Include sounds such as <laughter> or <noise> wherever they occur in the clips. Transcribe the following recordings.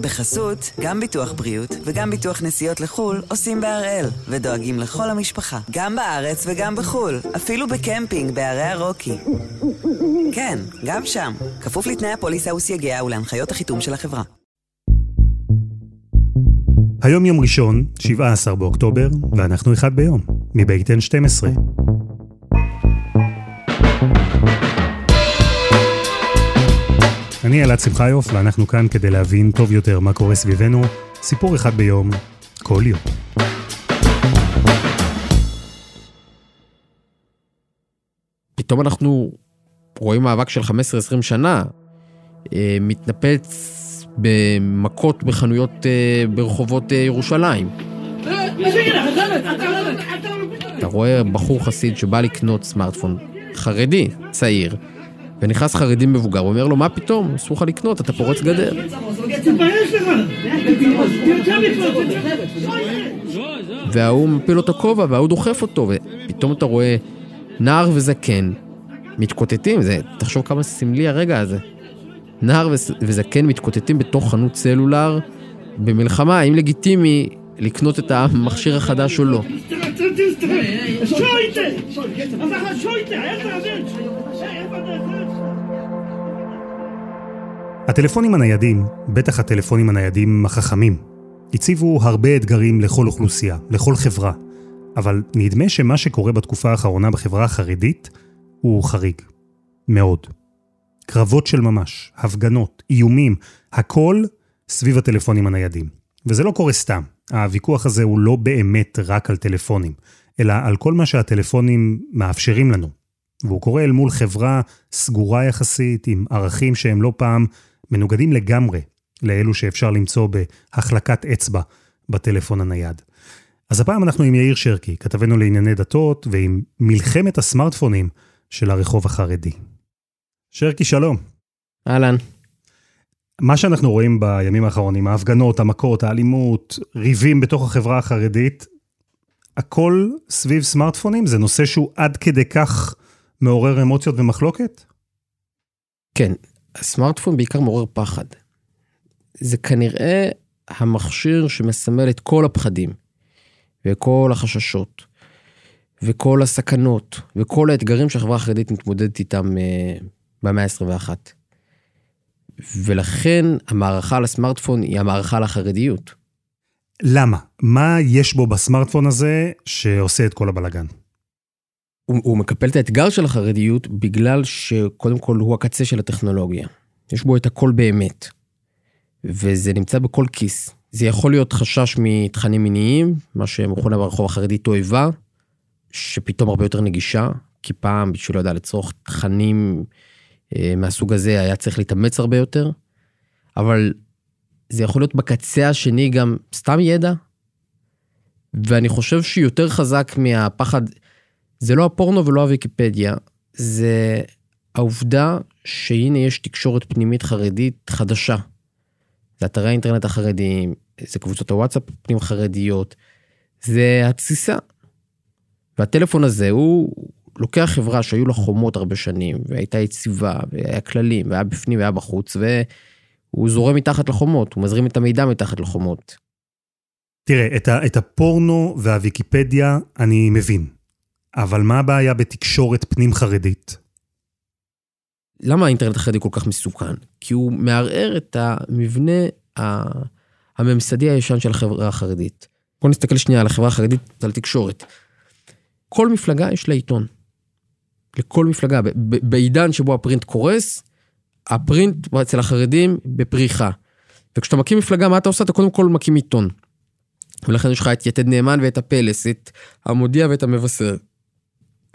בחסות, גם ביטוח בריאות וגם ביטוח נסיעות לחו"ל עושים בהראל, ודואגים לכל המשפחה, גם בארץ וגם בחו"ל, אפילו בקמפינג בערי הרוקי. כן, גם שם, כפוף לתנאי הפוליסה וסייגיה ולהנחיות החיתום של החברה. היום יום ראשון, 17 באוקטובר, ואנחנו אחד ביום, מבית N12. אני אלעד שמחיוף, ואנחנו כאן כדי להבין טוב יותר מה קורה סביבנו, סיפור אחד ביום, כל יום. פתאום אנחנו רואים מאבק של 15-20 שנה, אה, מתנפץ במכות בחנויות אה, ברחובות אה, ירושלים. אתה רואה בחור חסיד שבא לקנות סמארטפון חרדי, צעיר, ונכנס חרדי מבוגר, הוא אומר לו, מה פתאום? אסור לך לקנות, אתה פורץ גדר. וההוא מפיל לו את הכובע, וההוא דוחף אותו, ופתאום אתה רואה נער וזקן מתקוטטים, זה, תחשוב כמה סמלי הרגע הזה. נער וזקן מתקוטטים בתוך חנות סלולר במלחמה, האם לגיטימי לקנות את המכשיר החדש או לא. הטלפונים הניידים, בטח הטלפונים הניידים החכמים, הציבו הרבה אתגרים לכל אוכלוסייה, לכל חברה. אבל נדמה שמה שקורה בתקופה האחרונה בחברה החרדית הוא חריג. מאוד. קרבות של ממש, הפגנות, איומים, הכל סביב הטלפונים הניידים. וזה לא קורה סתם. הוויכוח הזה הוא לא באמת רק על טלפונים, אלא על כל מה שהטלפונים מאפשרים לנו. והוא קורה אל מול חברה סגורה יחסית, עם ערכים שהם לא פעם מנוגדים לגמרי לאלו שאפשר למצוא בהחלקת אצבע בטלפון הנייד. אז הפעם אנחנו עם יאיר שרקי, כתבנו לענייני דתות, ועם מלחמת הסמארטפונים של הרחוב החרדי. שרקי, שלום. אהלן. מה שאנחנו רואים בימים האחרונים, ההפגנות, המכות, האלימות, ריבים בתוך החברה החרדית, הכל סביב סמארטפונים? זה נושא שהוא עד כדי כך מעורר אמוציות ומחלוקת? כן, הסמארטפון בעיקר מעורר פחד. זה כנראה המכשיר שמסמל את כל הפחדים, וכל החששות, וכל הסכנות, וכל האתגרים שהחברה החרדית מתמודדת איתם אה, במאה ה-21. ולכן המערכה על הסמארטפון היא המערכה על החרדיות. למה? מה יש בו בסמארטפון הזה שעושה את כל הבלגן? הוא, הוא מקפל את האתגר של החרדיות בגלל שקודם כל הוא הקצה של הטכנולוגיה. יש בו את הכל באמת. וזה נמצא בכל כיס. זה יכול להיות חשש מתכנים מיניים, מה שמכונה ברחוב החרדי תועבה, שפתאום הרבה יותר נגישה, כי פעם בשביל, לא יודע, לצרוך תכנים אה, מהסוג הזה היה צריך להתאמץ הרבה יותר, אבל זה יכול להיות בקצה השני גם סתם ידע, ואני חושב שיותר חזק מהפחד, זה לא הפורנו ולא הוויקיפדיה, זה העובדה שהנה יש תקשורת פנימית חרדית חדשה. זה אתרי האינטרנט החרדיים, זה קבוצות הוואטסאפ פנים חרדיות, זה התסיסה. והטלפון הזה הוא לוקח חברה שהיו לה חומות הרבה שנים, והייתה יציבה, והיה כללים, והיה בפנים והיה בחוץ, והוא זורם מתחת לחומות, הוא מזרים את המידע מתחת לחומות. תראה, את, הפורנו והוויקיפדיה אני מבין, אבל מה הבעיה בתקשורת פנים חרדית? למה האינטרנט החרדי כל כך מסוכן? כי הוא מערער את המבנה הממסדי הישן של החברה החרדית. בוא נסתכל שנייה על החברה החרדית, על תקשורת. כל מפלגה יש לה עיתון. לכל מפלגה. בעידן שבו הפרינט קורס, הפרינט אצל החרדים בפריחה. וכשאתה מקים מפלגה, מה אתה עושה? אתה קודם כל מקים עיתון. ולכן יש לך את יתד נאמן ואת הפלס, את המודיע ואת המבשר.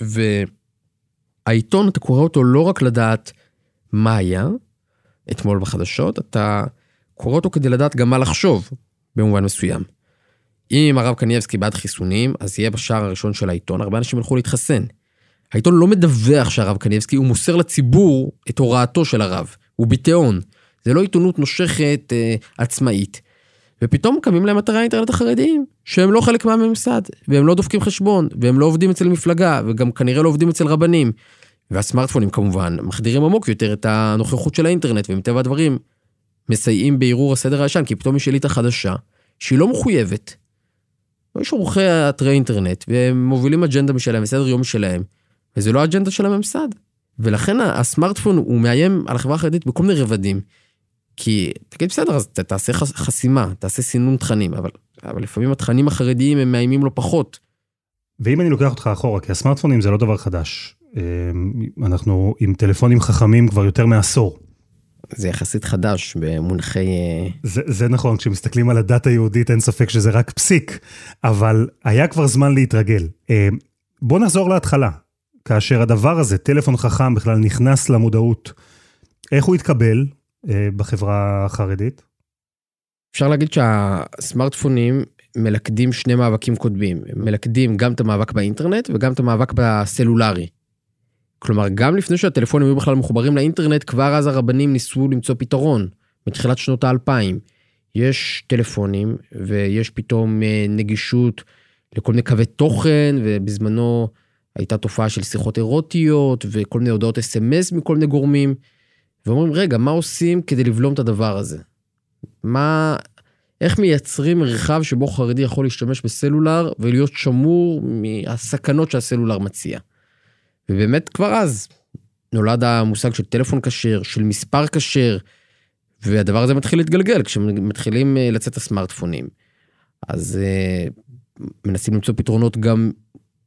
והעיתון, אתה קורא אותו לא רק לדעת מה היה אתמול בחדשות, אתה קורא אותו כדי לדעת גם מה לחשוב, במובן מסוים. אם הרב קנייבסקי בעד חיסונים, אז יהיה בשער הראשון של העיתון, הרבה אנשים ילכו להתחסן. העיתון לא מדווח שהרב קניבסקי, הוא מוסר לציבור את הוראתו של הרב. הוא ביטאון. זה לא עיתונות נושכת אה, עצמאית. ופתאום קמים להם אתרי האינטרנט החרדיים, שהם לא חלק מהממסד, והם לא דופקים חשבון, והם לא עובדים אצל מפלגה, וגם כנראה לא עובדים אצל רבנים. והסמארטפונים כמובן מחדירים עמוק יותר את הנוכחות של האינטרנט, ומטבע הדברים, מסייעים בערעור הסדר הישן, כי פתאום יש אליטה חדשה, שהיא לא מחויבת. יש עורכי אתרי אינטרנט, והם מובילים אג'נדה משלהם, בסדר יום שלהם, וזה לא האג'נדה של הממסד. ולכן הסמארטפון הוא מאיים על החברה החרדית בכל מיני רבדים. כי, תגיד, בסדר, אז תעשה חסימה, תעשה סינון תכנים, אבל, אבל לפעמים התכנים החרדיים הם מאיימים לא פחות. ואם אני לוקח אותך אחורה, כי הסמארטפונים זה לא דבר חדש. אמ, אנחנו עם טלפונים חכמים כבר יותר מעשור. זה יחסית חדש במונחי... אה, זה, זה נכון, כשמסתכלים על הדת היהודית אין ספק שזה רק פסיק, אבל היה כבר זמן להתרגל. אמ, בוא נחזור להתחלה. כאשר הדבר הזה, טלפון חכם, בכלל נכנס למודעות, איך הוא התקבל אה, בחברה החרדית? אפשר להגיד שהסמארטפונים מלכדים שני מאבקים קודמים. הם מלכדים גם את המאבק באינטרנט וגם את המאבק בסלולרי. כלומר, גם לפני שהטלפונים היו בכלל מחוברים לאינטרנט, כבר אז הרבנים ניסו למצוא פתרון, בתחילת שנות האלפיים. יש טלפונים ויש פתאום אה, נגישות לכל מיני קווי תוכן, ובזמנו הייתה תופעה של שיחות אירוטיות וכל מיני הודעות אס.אם.אס מכל מיני גורמים. ואומרים, רגע, מה עושים כדי לבלום את הדבר הזה? מה, איך מייצרים מרחב שבו חרדי יכול להשתמש בסלולר ולהיות שמור מהסכנות שהסלולר מציע? ובאמת כבר אז נולד המושג של טלפון כשר, של מספר כשר, והדבר הזה מתחיל להתגלגל כשמתחילים אה, לצאת הסמארטפונים. אז uh, מנסים למצוא פתרונות גם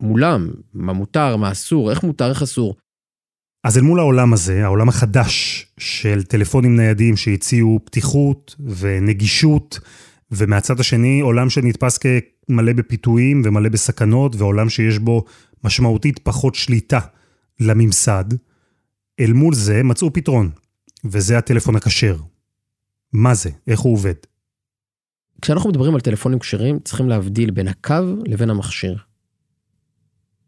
מולם, מה מותר, מה אסור, איך מותר, איך אסור. אז אל מול העולם הזה, העולם החדש של טלפונים ניידים שהציעו פתיחות ונגישות, ומהצד השני עולם שנתפס כמלא בפיתויים ומלא בסכנות, ועולם שיש בו משמעותית פחות שליטה לממסד, אל מול זה מצאו פתרון, וזה הטלפון הכשר. מה זה? איך הוא עובד? כשאנחנו מדברים על טלפונים כשרים, צריכים להבדיל בין הקו לבין המכשיר.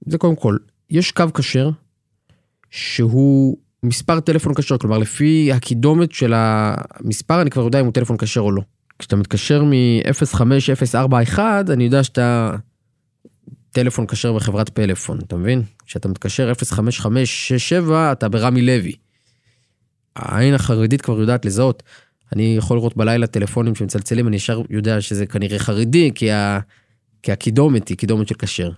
זה קודם כל, יש קו כשר, שהוא מספר טלפון כשר, כלומר לפי הקידומת של המספר אני כבר יודע אם הוא טלפון כשר או לא. כשאתה מתקשר מ-05041 אני יודע שאתה טלפון כשר בחברת פלאפון, אתה מבין? כשאתה מתקשר 05567 אתה ברמי לוי. העין החרדית כבר יודעת לזהות. אני יכול לראות בלילה טלפונים שמצלצלים, אני ישר יודע שזה כנראה חרדי, כי, ה... כי הקידומת היא קידומת של כשר.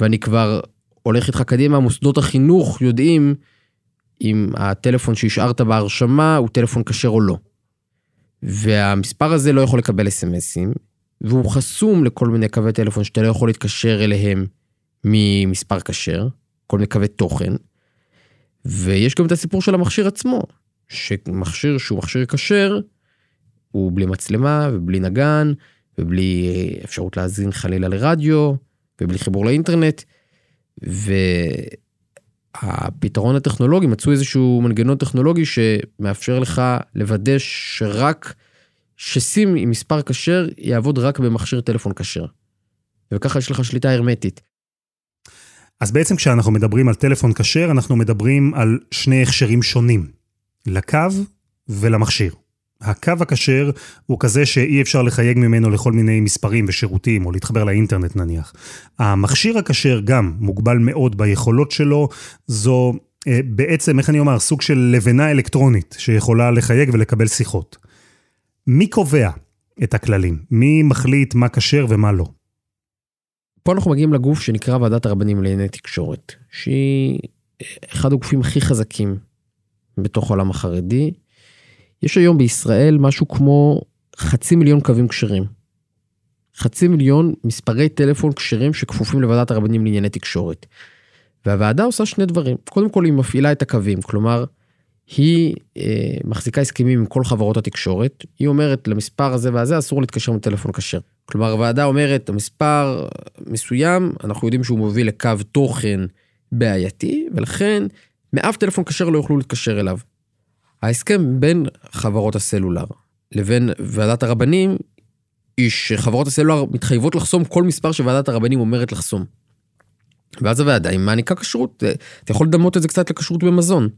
ואני כבר הולך איתך קדימה, מוסדות החינוך יודעים אם הטלפון שהשארת בהרשמה הוא טלפון כשר או לא. והמספר הזה לא יכול לקבל אס.אם.אסים, והוא חסום לכל מיני קווי טלפון שאתה לא יכול להתקשר אליהם ממספר כשר, כל מיני קווי תוכן. ויש גם את הסיפור של המכשיר עצמו, שמכשיר שהוא מכשיר כשר, הוא בלי מצלמה ובלי נגן, ובלי אפשרות להאזין חלילה לרדיו, ובלי חיבור לאינטרנט. והפתרון הטכנולוגי, מצאו איזשהו מנגנון טכנולוגי שמאפשר לך לוודא שרק שסים עם מספר כשר יעבוד רק במכשיר טלפון כשר. וככה יש לך שליטה הרמטית. אז בעצם כשאנחנו מדברים על טלפון כשר, אנחנו מדברים על שני הכשרים שונים, לקו ולמכשיר. הקו הכשר הוא כזה שאי אפשר לחייג ממנו לכל מיני מספרים ושירותים, או להתחבר לאינטרנט נניח. המכשיר הכשר גם מוגבל מאוד ביכולות שלו, זו אה, בעצם, איך אני אומר, סוג של לבנה אלקטרונית שיכולה לחייג ולקבל שיחות. מי קובע את הכללים? מי מחליט מה כשר ומה לא? פה אנחנו מגיעים לגוף שנקרא ועדת הרבנים לענייני תקשורת, שהיא אחד הגופים הכי חזקים בתוך העולם החרדי. יש היום בישראל משהו כמו חצי מיליון קווים כשרים. חצי מיליון מספרי טלפון כשרים שכפופים לוועדת הרבנים לענייני תקשורת. והוועדה עושה שני דברים. קודם כל היא מפעילה את הקווים, כלומר, היא אה, מחזיקה הסכמים עם כל חברות התקשורת, היא אומרת למספר הזה והזה אסור להתקשר עם טלפון כשר. כלומר הוועדה אומרת המספר מסוים אנחנו יודעים שהוא מוביל לקו תוכן בעייתי ולכן מאף טלפון כשר לא יוכלו להתקשר אליו. ההסכם בין חברות הסלולר לבין ועדת הרבנים, היא שחברות הסלולר מתחייבות לחסום כל מספר שוועדת הרבנים אומרת לחסום. ואז הוועדה היא מעניקה כשרות, אתה יכול לדמות את זה קצת לכשרות במזון.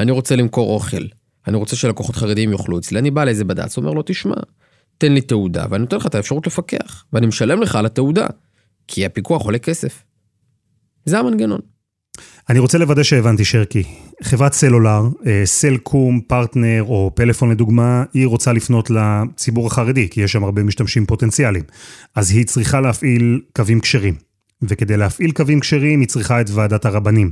אני רוצה למכור אוכל, אני רוצה שלקוחות חרדים יאכלו אצלי, אני בא לאיזה בד"ץ, אומר לו, תשמע, תן לי תעודה ואני נותן לך את האפשרות לפקח, ואני משלם לך על התעודה, כי הפיקוח עולה כסף. זה המנגנון. אני רוצה לוודא שהבנתי, שרקי. חברת סלולר, אה, סלקום, פרטנר או פלאפון לדוגמה, היא רוצה לפנות לציבור החרדי, כי יש שם הרבה משתמשים פוטנציאליים. אז היא צריכה להפעיל קווים כשרים. וכדי להפעיל קווים כשרים, היא צריכה את ועדת הרבנים.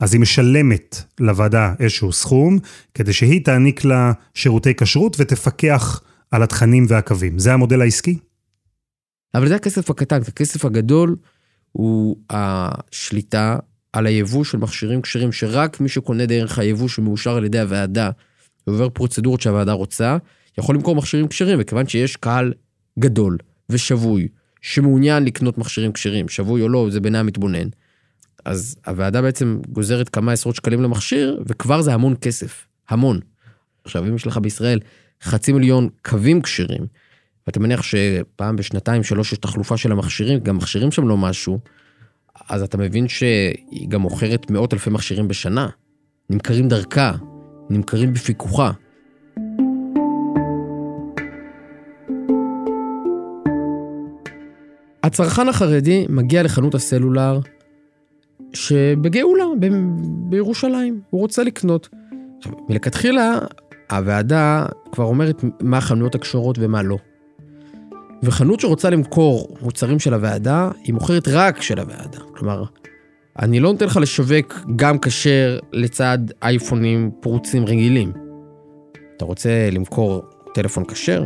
אז היא משלמת לוועדה איזשהו סכום, כדי שהיא תעניק לה שירותי כשרות ותפקח על התכנים והקווים. זה המודל העסקי? אבל זה הכסף הקטן, הכסף הגדול הוא השליטה על היבוא של מכשירים כשרים, שרק מי שקונה דרך היבוא שמאושר על ידי הוועדה, ועובר פרוצדורות שהוועדה רוצה, יכול למכור מכשירים כשרים, וכיוון שיש קהל גדול ושבוי, שמעוניין לקנות מכשירים כשרים, שבוי או לא, זה בעיני המתבונן, אז הוועדה בעצם גוזרת כמה עשרות שקלים למכשיר, וכבר זה המון כסף, המון. עכשיו, אם יש לך בישראל חצי מיליון קווים כשרים, ואתה מניח שפעם בשנתיים, שלוש יש תחלופה של המכשירים, גם מכשירים שם לא משהו, אז אתה מבין שהיא גם מוכרת מאות אלפי מכשירים בשנה. נמכרים דרכה, נמכרים בפיקוחה. הצרכן החרדי מגיע לחנות הסלולר שבגאולה, ב- בירושלים, הוא רוצה לקנות. מלכתחילה, הוועדה כבר אומרת מה החנויות הקשורות ומה לא. וחנות שרוצה למכור מוצרים של הוועדה, היא מוכרת רק של הוועדה. כלומר, אני לא נותן לך לשווק גם כשר לצד אייפונים פרוצים רגילים. אתה רוצה למכור טלפון כשר?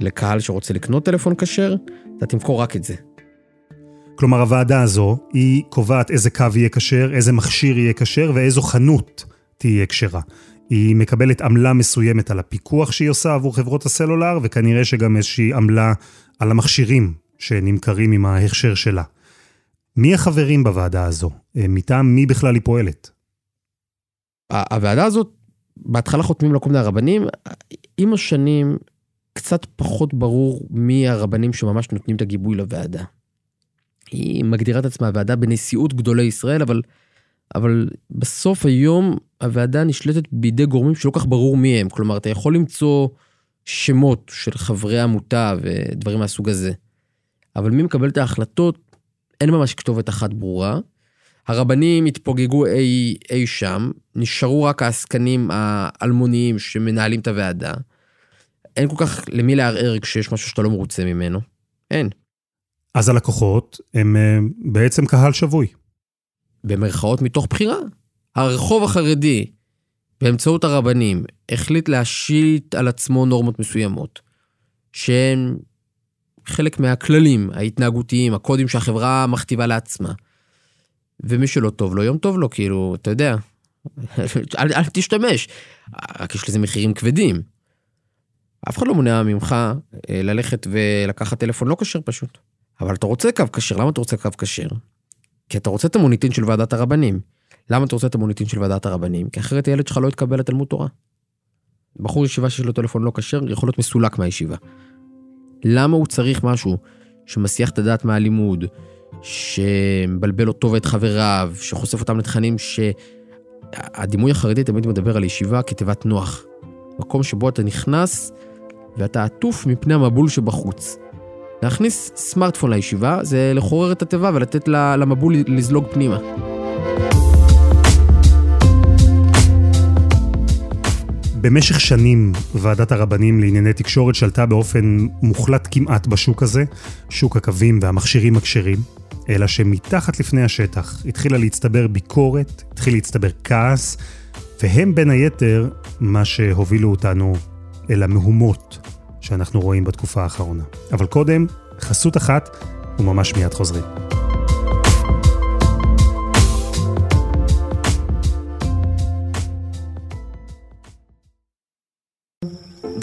לקהל שרוצה לקנות טלפון כשר? אתה תמכור רק את זה. כלומר, הוועדה הזו, היא קובעת איזה קו יהיה כשר, איזה מכשיר יהיה כשר ואיזו חנות תהיה כשרה. היא מקבלת עמלה מסוימת על הפיקוח שהיא עושה עבור חברות הסלולר, וכנראה שגם איזושהי עמלה על המכשירים שנמכרים עם ההכשר שלה. מי החברים בוועדה הזו? אה, מטעם מי בכלל היא פועלת? הוועדה הזאת, בהתחלה חותמים לה כל מיני הרבנים, עם השנים קצת פחות ברור מי הרבנים שממש נותנים את הגיבוי לוועדה. היא מגדירה את עצמה ועדה בנשיאות גדולי ישראל, אבל, אבל בסוף היום הוועדה נשלטת בידי גורמים שלא כך ברור מי הם. כלומר, אתה יכול למצוא שמות של חברי עמותה ודברים מהסוג הזה, אבל מי מקבל את ההחלטות, אין ממש כתובת אחת ברורה. הרבנים התפוגגו אי, אי שם, נשארו רק העסקנים האלמוניים שמנהלים את הוועדה. אין כל כך למי לערער כשיש משהו שאתה לא מרוצה ממנו. אין. אז הלקוחות הם אה, בעצם קהל שבוי. במרכאות מתוך בחירה. הרחוב החרדי, באמצעות הרבנים, החליט להשית על עצמו נורמות מסוימות, שהן חלק מהכללים ההתנהגותיים, הקודים שהחברה מכתיבה לעצמה. ומי שלא טוב לו, יום טוב לו, כאילו, אתה יודע, <laughs> אל, אל תשתמש. רק יש לזה מחירים כבדים. אף אחד לא מונע ממך אה, ללכת ולקחת טלפון לא כשר פשוט. אבל אתה רוצה קו כשר, למה אתה רוצה קו כשר? כי אתה רוצה את המוניטין של ועדת הרבנים. למה אתה רוצה את המוניטין של ועדת הרבנים? כי אחרת הילד שלך לא יתקבל לתלמוד תורה. בחור ישיבה שיש לו טלפון לא כשר יכול להיות מסולק מהישיבה. למה הוא צריך משהו שמסיח את הדעת מהלימוד, שמבלבל אותו ואת חבריו, שחושף אותם לתכנים שהדימוי החרדי תמיד מדבר על ישיבה כתיבת נוח. מקום שבו אתה נכנס ואתה עטוף מפני המבול שבחוץ. להכניס סמארטפון לישיבה זה לחורר את התיבה ולתת למבול לזלוג פנימה. במשך שנים ועדת הרבנים לענייני תקשורת שלטה באופן מוחלט כמעט בשוק הזה, שוק הקווים והמכשירים הכשרים, אלא שמתחת לפני השטח התחילה להצטבר ביקורת, התחיל להצטבר כעס, והם בין היתר מה שהובילו אותנו אל המהומות שאנחנו רואים בתקופה האחרונה. אבל קודם, חסות אחת, וממש מיד חוזרים.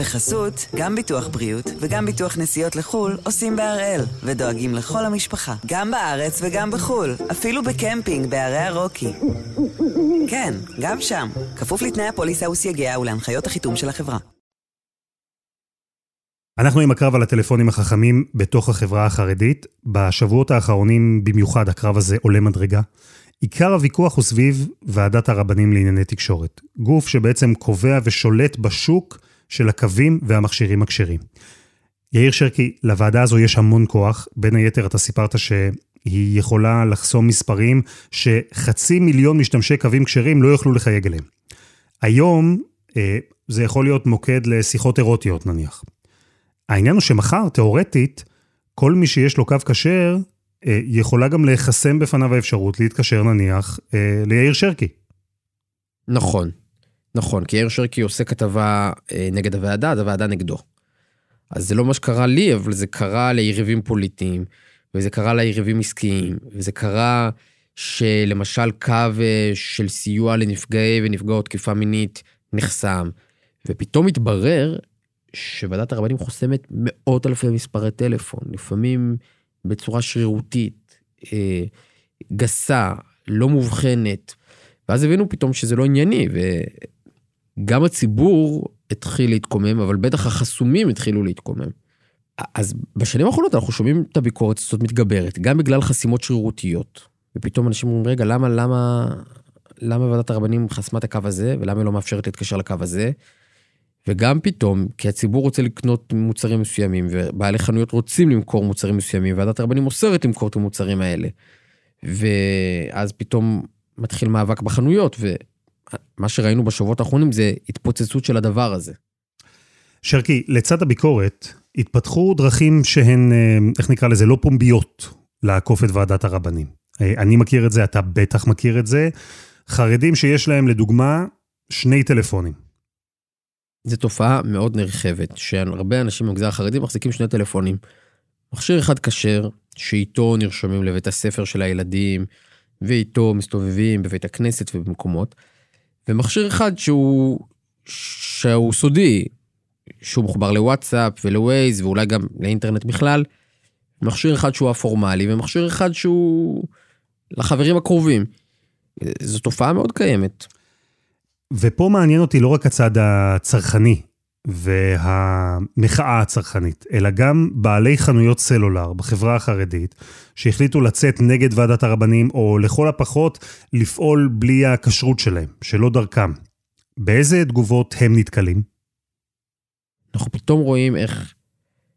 בחסות, גם ביטוח בריאות וגם ביטוח נסיעות לחו"ל עושים בהראל, ודואגים לכל המשפחה, גם בארץ וגם בחו"ל, אפילו בקמפינג בערי הרוקי. כן, גם שם, כפוף לתנאי הפוליסה וסייגיה ולהנחיות החיתום של החברה. אנחנו עם הקרב על הטלפונים החכמים בתוך החברה החרדית. בשבועות האחרונים במיוחד הקרב הזה עולה מדרגה. עיקר הוויכוח הוא סביב ועדת הרבנים לענייני תקשורת. גוף שבעצם קובע ושולט בשוק של הקווים והמכשירים הכשרים. יאיר שרקי, לוועדה הזו יש המון כוח. בין היתר אתה סיפרת היא יכולה לחסום מספרים שחצי מיליון משתמשי קווים כשרים לא יוכלו לחייג אליהם. היום אה, זה יכול להיות מוקד לשיחות אירוטיות נניח. העניין הוא שמחר, תאורטית, כל מי שיש לו קו כשר, אה, יכולה גם להיחסם בפניו האפשרות להתקשר נניח אה, ליאיר שרקי. נכון, נכון, כי יאיר שרקי עושה כתבה אה, נגד הוועדה, אז הוועדה נגדו. אז זה לא מה שקרה לי, אבל זה קרה ליריבים פוליטיים, וזה קרה ליריבים עסקיים, וזה קרה שלמשל קו של סיוע לנפגעי ונפגעות תקיפה מינית נחסם, ופתאום התברר שוועדת הרבנים חוסמת מאות אלפי מספרי טלפון, לפעמים בצורה שרירותית, אה, גסה, לא מובחנת, ואז הבינו פתאום שזה לא ענייני, וגם הציבור התחיל להתקומם, אבל בטח החסומים התחילו להתקומם. אז בשנים האחרונות אנחנו שומעים את הביקורת הזאת מתגברת, גם בגלל חסימות שרירותיות. ופתאום אנשים אומרים, רגע, למה, למה, למה ועדת הרבנים חסמה את הקו הזה, ולמה היא לא מאפשרת להתקשר לקו הזה? וגם פתאום, כי הציבור רוצה לקנות מוצרים מסוימים, ובעלי חנויות רוצים למכור מוצרים מסוימים, ועדת הרבנים אוסרת למכור את המוצרים האלה. ואז פתאום מתחיל מאבק בחנויות, ומה שראינו בשבועות האחרונים זה התפוצצות של הדבר הזה. שרקי, לצד הביקורת, התפתחו דרכים שהן, אה, איך נקרא לזה, לא פומביות, לעקוף את ועדת הרבנים. אה, אני מכיר את זה, אתה בטח מכיר את זה. חרדים שיש להם, לדוגמה, שני טלפונים. זו תופעה מאוד נרחבת, שהרבה אנשים במגזר החרדי מחזיקים שני טלפונים. מכשיר אחד כשר, שאיתו נרשמים לבית הספר של הילדים, ואיתו מסתובבים בבית הכנסת ובמקומות, ומכשיר אחד שהוא, שהוא סודי, שהוא מחובר לוואטסאפ ולווייז ואולי גם לאינטרנט בכלל, מכשיר אחד שהוא הפורמלי ומכשיר אחד שהוא לחברים הקרובים. זו תופעה מאוד קיימת. ופה מעניין אותי לא רק הצד הצרכני והמחאה הצרכנית, אלא גם בעלי חנויות סלולר בחברה החרדית, שהחליטו לצאת נגד ועדת הרבנים, או לכל הפחות לפעול בלי הכשרות שלהם, שלא דרכם. באיזה תגובות הם נתקלים? אנחנו פתאום רואים איך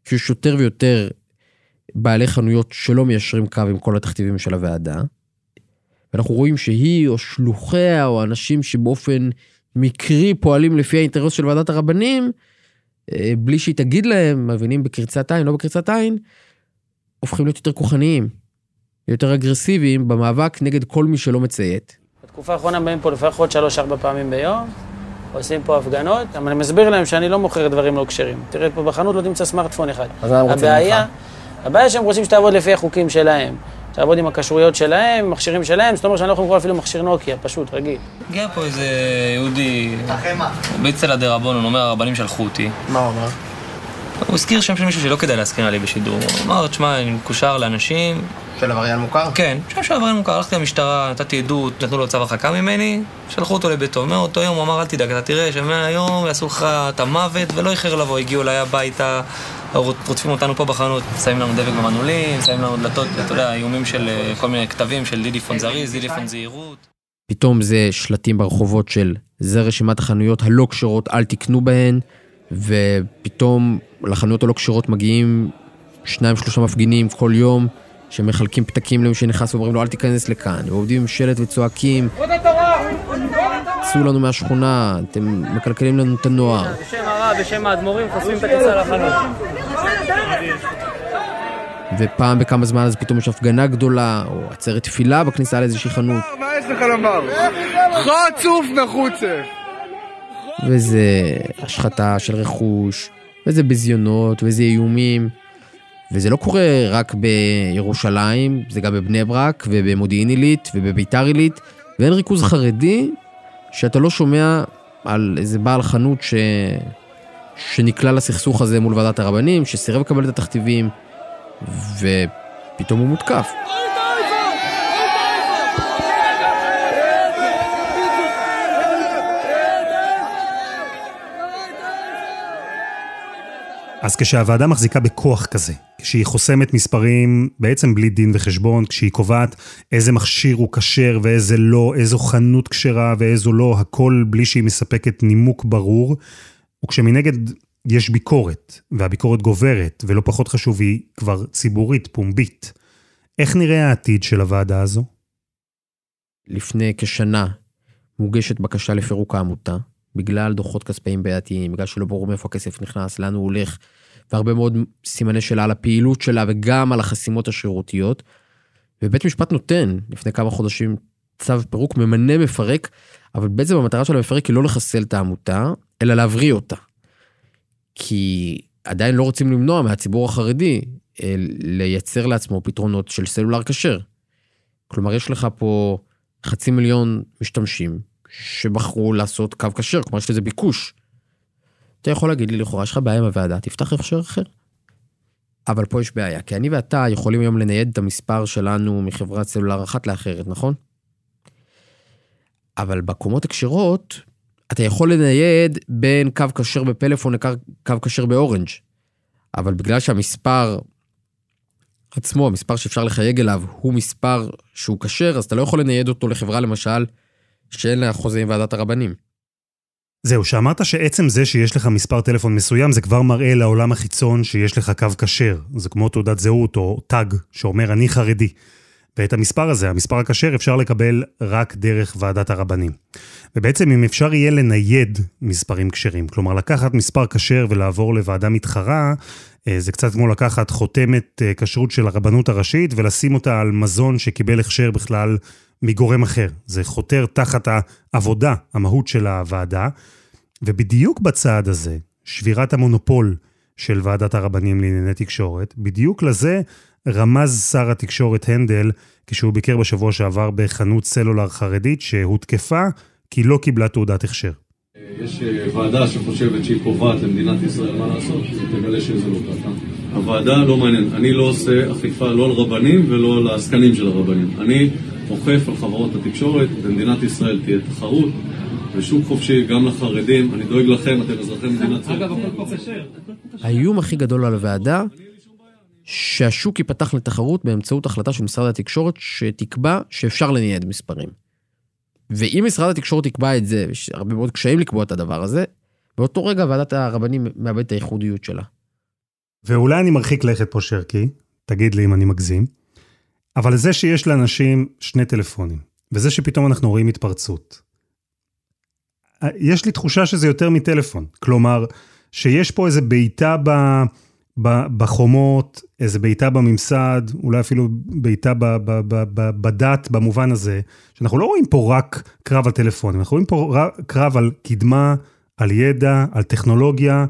שיש יותר ויותר בעלי חנויות שלא מיישרים קו עם כל התכתיבים של הוועדה, ואנחנו רואים שהיא או שלוחיה או אנשים שבאופן מקרי פועלים לפי האינטרס של ועדת הרבנים, אה, בלי שהיא תגיד להם, מבינים בקריצת עין, לא בקריצת עין, הופכים להיות יותר כוחניים, יותר אגרסיביים במאבק נגד כל מי שלא מציית. בתקופה האחרונה באים פה לפחות שלוש-ארבע פעמים ביום, עושים פה הפגנות, אבל אני מסביר להם שאני לא מוכר דברים לא כשרים. תראה, פה בחנות לא תמצא סמארטפון אחד. אז מה הם רוצים ממך? הבעיה שהם רוצים שתעבוד לפי החוקים שלהם. תעבוד עם הכשרויות שלהם, מכשירים שלהם, זאת אומרת שאני לא יכול לקרוא אפילו מכשיר נוקיה, פשוט, רגיל. הגיע פה איזה יהודי, ביצלה דה רבונון, אומר הרבנים שלחו אותי. מה הוא אמר? הוא הזכיר שם של מישהו שלא כדאי להזכיר עלי בשידור. הוא אמר, תשמע, אני מקושר לאנשים. של עבריין מוכר? כן, שם של עבריין מוכר, הלכתי למשטרה, נתתי עדות, נתנו לו צו הרחקה ממני, שלחו אותו לביתו. מאותו יום הוא אמר, אל תדאג, אתה תראה שמהיום יעשו לך את המוות ולא איחר לבוא, הגיעו אליי הביתה. רודפים אותנו פה בחנות, שמים לנו דבק במנעולים, שמים לנו דלתות, אתה יודע, איומים של אה, כל מיני כתבים של דידיפון זריז, דידיפון זהירות. פתאום זה שלטים ברחובות של זה רשימת החנויות הלא כשרות, אל תקנו בהן, ופתאום לחנויות הלא כשרות מגיעים שניים שלושה מפגינים כל יום, שמחלקים פתקים למי שנכנס ואומרים לו אל תיכנס לכאן, ועובדים עם שלט וצועקים צאו לנו מהשכונה, אתם מקלקלים לנו את הנוער. בשם הרב, בשם האדמו"רים, חוסמים את הכניסה לחנות. ופעם בכמה זמן אז פתאום יש הפגנה גדולה, או עצרת תפילה בכניסה לאיזושהי חנות. מה יש לך לומר? חצוף נחוצף! וזה השחתה של רכוש, וזה ביזיונות, וזה איומים. וזה לא קורה רק בירושלים, זה גם בבני ברק, ובמודיעין עילית, ובביתר עילית, ואין ריכוז חרדי שאתה לא שומע על איזה בעל חנות ש... שנקלע לסכסוך הזה מול ועדת הרבנים, שסירב לקבל את התכתיבים, ופתאום הוא מותקף. אז כשהוועדה מחזיקה בכוח כזה, כשהיא חוסמת מספרים בעצם בלי דין וחשבון, כשהיא קובעת איזה מכשיר הוא כשר ואיזה לא, איזו חנות כשרה ואיזו לא, הכל בלי שהיא מספקת נימוק ברור, וכשמנגד יש ביקורת, והביקורת גוברת, ולא פחות חשוב, היא כבר ציבורית, פומבית. איך נראה העתיד של הוועדה הזו? לפני כשנה מוגשת בקשה לפירוק העמותה, בגלל דוחות כספיים בעייתיים, בגלל שלא ברור מאיפה הכסף נכנס, לאן הוא הולך, והרבה מאוד סימני שאלה על הפעילות שלה וגם על החסימות השירותיות. ובית משפט נותן לפני כמה חודשים צו פירוק, ממנה מפרק, אבל בעצם המטרה של המפרק היא לא לחסל את העמותה, אלא להבריא אותה. כי עדיין לא רוצים למנוע מהציבור החרדי אה, לייצר לעצמו פתרונות של סלולר כשר. כלומר, יש לך פה חצי מיליון משתמשים שבחרו לעשות קו כשר, כלומר יש לזה ביקוש. אתה יכול להגיד לי לכאורה, יש לך בעיה עם הוועדה, תפתח הכשר אחר. אבל פה יש בעיה, כי אני ואתה יכולים היום לנייד את המספר שלנו מחברת סלולר אחת לאחרת, נכון? אבל בקומות הכשרות, אתה יכול לנייד בין קו כשר בפלאפון לקו כשר באורנג'. אבל בגלל שהמספר עצמו, המספר שאפשר לחייג אליו, הוא מספר שהוא כשר, אז אתה לא יכול לנייד אותו לחברה, למשל, שאין לה חוזה עם ועדת הרבנים. זהו, שאמרת שעצם זה שיש לך מספר טלפון מסוים, זה כבר מראה לעולם החיצון שיש לך קו כשר. זה כמו תעודת זהות או טאג שאומר אני חרדי. ואת המספר הזה, המספר הכשר, אפשר לקבל רק דרך ועדת הרבנים. ובעצם אם אפשר יהיה לנייד מספרים כשרים, כלומר לקחת מספר כשר ולעבור לוועדה מתחרה, זה קצת כמו לקחת חותמת אה, כשרות של הרבנות הראשית ולשים אותה על מזון שקיבל הכשר בכלל מגורם אחר. זה חותר תחת העבודה, המהות של הוועדה. ובדיוק בצעד הזה, שבירת המונופול של ועדת הרבנים לענייני תקשורת, בדיוק לזה רמז שר התקשורת הנדל כשהוא ביקר בשבוע שעבר בחנות סלולר חרדית שהותקפה כי לא קיבלה תעודת הכשר. יש אה, ועדה שחושבת שהיא קובעת למדינת ישראל מה לעשות, תגלה שזה לא ככה. הוועדה לא מעניין, אני לא עושה אכיפה לא על רבנים ולא על העסקנים של הרבנים. אני אוכף על חברות התקשורת, במדינת ישראל תהיה תחרות, ושוק חופשי גם לחרדים, אני דואג לכם, אתם אזרחי מדינת ישראל. אגב, הכל פה כשר. האיום הכי גדול על הוועדה שהשוק ייפתח לתחרות באמצעות החלטה של משרד התקשורת שתקבע שאפשר לנייד מספרים. ואם משרד התקשורת יקבע את זה, יש הרבה מאוד קשיים לקבוע את הדבר הזה, באותו רגע ועדת הרבנים מאבדת את הייחודיות שלה. ואולי אני מרחיק לכת פה, שרקי, תגיד לי אם אני מגזים, אבל זה שיש לאנשים שני טלפונים, וזה שפתאום אנחנו רואים התפרצות, יש לי תחושה שזה יותר מטלפון. כלומר, שיש פה איזה בעיטה ב... בחומות, איזה בעיטה בממסד, אולי אפילו בעיטה בדת במובן הזה, שאנחנו לא רואים פה רק קרב על טלפונים, אנחנו רואים פה קרב על קדמה, על ידע, על טכנולוגיה,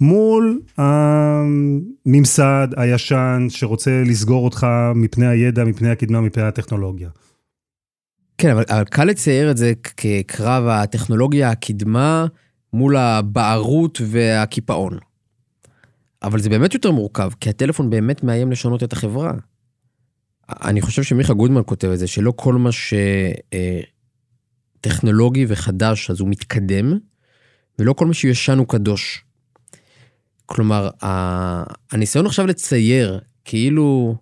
מול הממסד הישן שרוצה לסגור אותך מפני הידע, מפני הקדמה, מפני הטכנולוגיה. כן, אבל, אבל קל לצייר את זה כקרב הטכנולוגיה, הקדמה, מול הבערות והקיפאון. אבל זה באמת יותר מורכב, כי הטלפון באמת מאיים לשנות את החברה. אני חושב שמיכה גודמן כותב את זה, שלא כל מה שטכנולוגי וחדש אז הוא מתקדם, ולא כל מה שישן הוא קדוש. כלומר, הניסיון עכשיו לצייר כאילו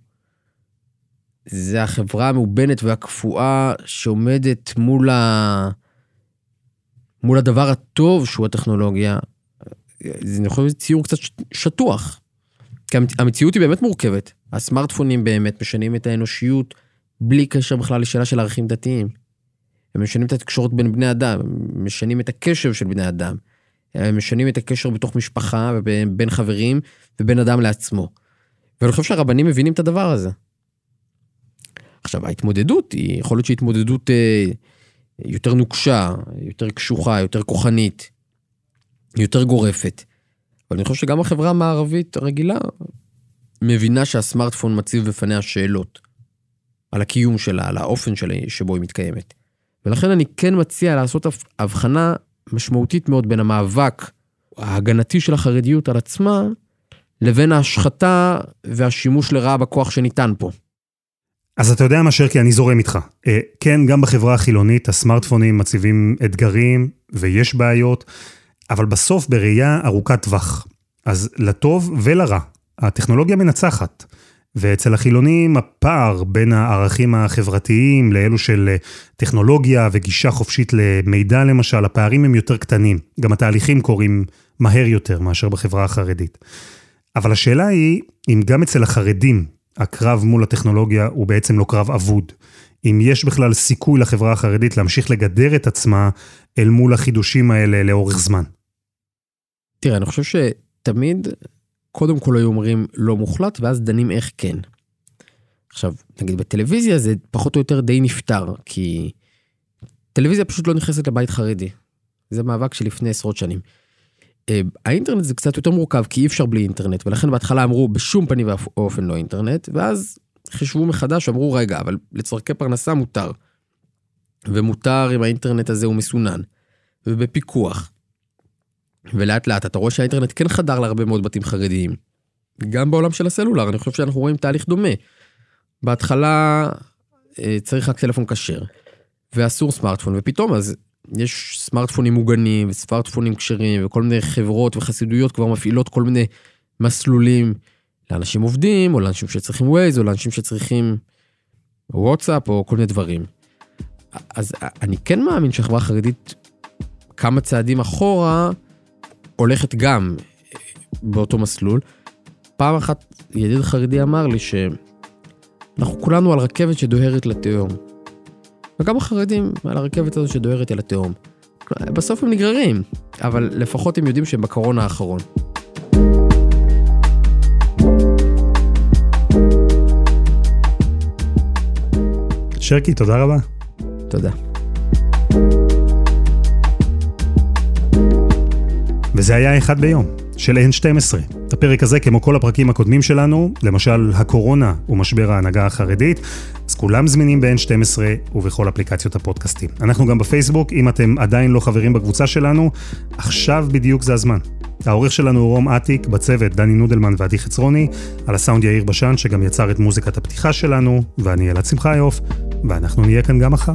זה החברה המאובנת והקפואה שעומדת מול, ה... מול הדבר הטוב שהוא הטכנולוגיה, זה יכול להיות ציור קצת שטוח. כי המציאות היא באמת מורכבת. הסמארטפונים באמת משנים את האנושיות בלי קשר בכלל לשאלה של ערכים דתיים. הם משנים את התקשורת בין בני אדם, הם משנים את הקשב של בני אדם. הם משנים את הקשר בתוך משפחה ובין חברים ובין אדם לעצמו. ואני חושב שהרבנים מבינים את הדבר הזה. עכשיו, ההתמודדות היא, יכול להיות שהיא התמודדות אה, יותר נוקשה, יותר קשוחה, יותר כוחנית. יותר גורפת. אבל אני חושב שגם החברה המערבית הרגילה מבינה שהסמארטפון מציב בפניה שאלות על הקיום שלה, על האופן שלה, שבו היא מתקיימת. ולכן אני כן מציע לעשות הבחנה משמעותית מאוד בין המאבק ההגנתי של החרדיות על עצמה, לבין ההשחתה והשימוש לרעה בכוח שניתן פה. אז אתה יודע מה, שרקי, אני זורם איתך. אה, כן, גם בחברה החילונית הסמארטפונים מציבים אתגרים ויש בעיות. אבל בסוף בראייה ארוכת טווח. אז לטוב ולרע, הטכנולוגיה מנצחת. ואצל החילונים הפער בין הערכים החברתיים לאלו של אה, טכנולוגיה וגישה חופשית למידע למשל, הפערים הם יותר קטנים. גם התהליכים קורים מהר יותר מאשר בחברה החרדית. אבל השאלה היא, אם גם אצל החרדים הקרב מול הטכנולוגיה הוא בעצם לא קרב אבוד. אם יש בכלל סיכוי לחברה החרדית להמשיך לגדר את עצמה אל מול החידושים האלה לאורך זמן. תראה, אני חושב שתמיד, קודם כל היו אומרים לא מוחלט, ואז דנים איך כן. עכשיו, נגיד בטלוויזיה זה פחות או יותר די נפתר, כי טלוויזיה פשוט לא נכנסת לבית חרדי. זה מאבק שלפני עשרות שנים. אה, האינטרנט זה קצת יותר מורכב, כי אי אפשר בלי אינטרנט, ולכן בהתחלה אמרו בשום פנים ואופן לא אינטרנט, ואז חישבו מחדש ואמרו רגע, אבל לצורכי פרנסה מותר. ומותר אם האינטרנט הזה הוא מסונן, ובפיקוח. ולאט לאט אתה רואה שהאינטרנט כן חדר להרבה מאוד בתים חרדיים. גם בעולם של הסלולר, אני חושב שאנחנו רואים תהליך דומה. בהתחלה אה, צריך רק טלפון כשר, ואסור סמארטפון, ופתאום אז יש סמארטפונים מוגנים וסמארטפונים כשרים וכל מיני חברות וחסידויות כבר מפעילות כל מיני מסלולים לאנשים עובדים או לאנשים שצריכים ווייז או לאנשים שצריכים וואטסאפ או כל מיני דברים. אז אני כן מאמין שהחברה החרדית כמה צעדים אחורה הולכת גם באותו מסלול. פעם אחת ידיד חרדי אמר לי שאנחנו כולנו על רכבת שדוהרת לתהום. וגם החרדים על הרכבת הזו שדוהרת אל התהום. בסוף הם נגררים, אבל לפחות הם יודעים שהם בקרון האחרון. שרקי, תודה רבה. תודה. וזה היה אחד ביום, של N12. הפרק הזה, כמו כל הפרקים הקודמים שלנו, למשל הקורונה ומשבר ההנהגה החרדית, אז כולם זמינים ב-N12 ובכל אפליקציות הפודקאסטים. אנחנו גם בפייסבוק, אם אתם עדיין לא חברים בקבוצה שלנו, עכשיו בדיוק זה הזמן. העורך שלנו הוא רום אטיק, בצוות דני נודלמן ועדי חצרוני, על הסאונד יאיר בשן שגם יצר את מוזיקת הפתיחה שלנו, ואני אלעד שמחיוף, ואנחנו נהיה כאן גם מחר.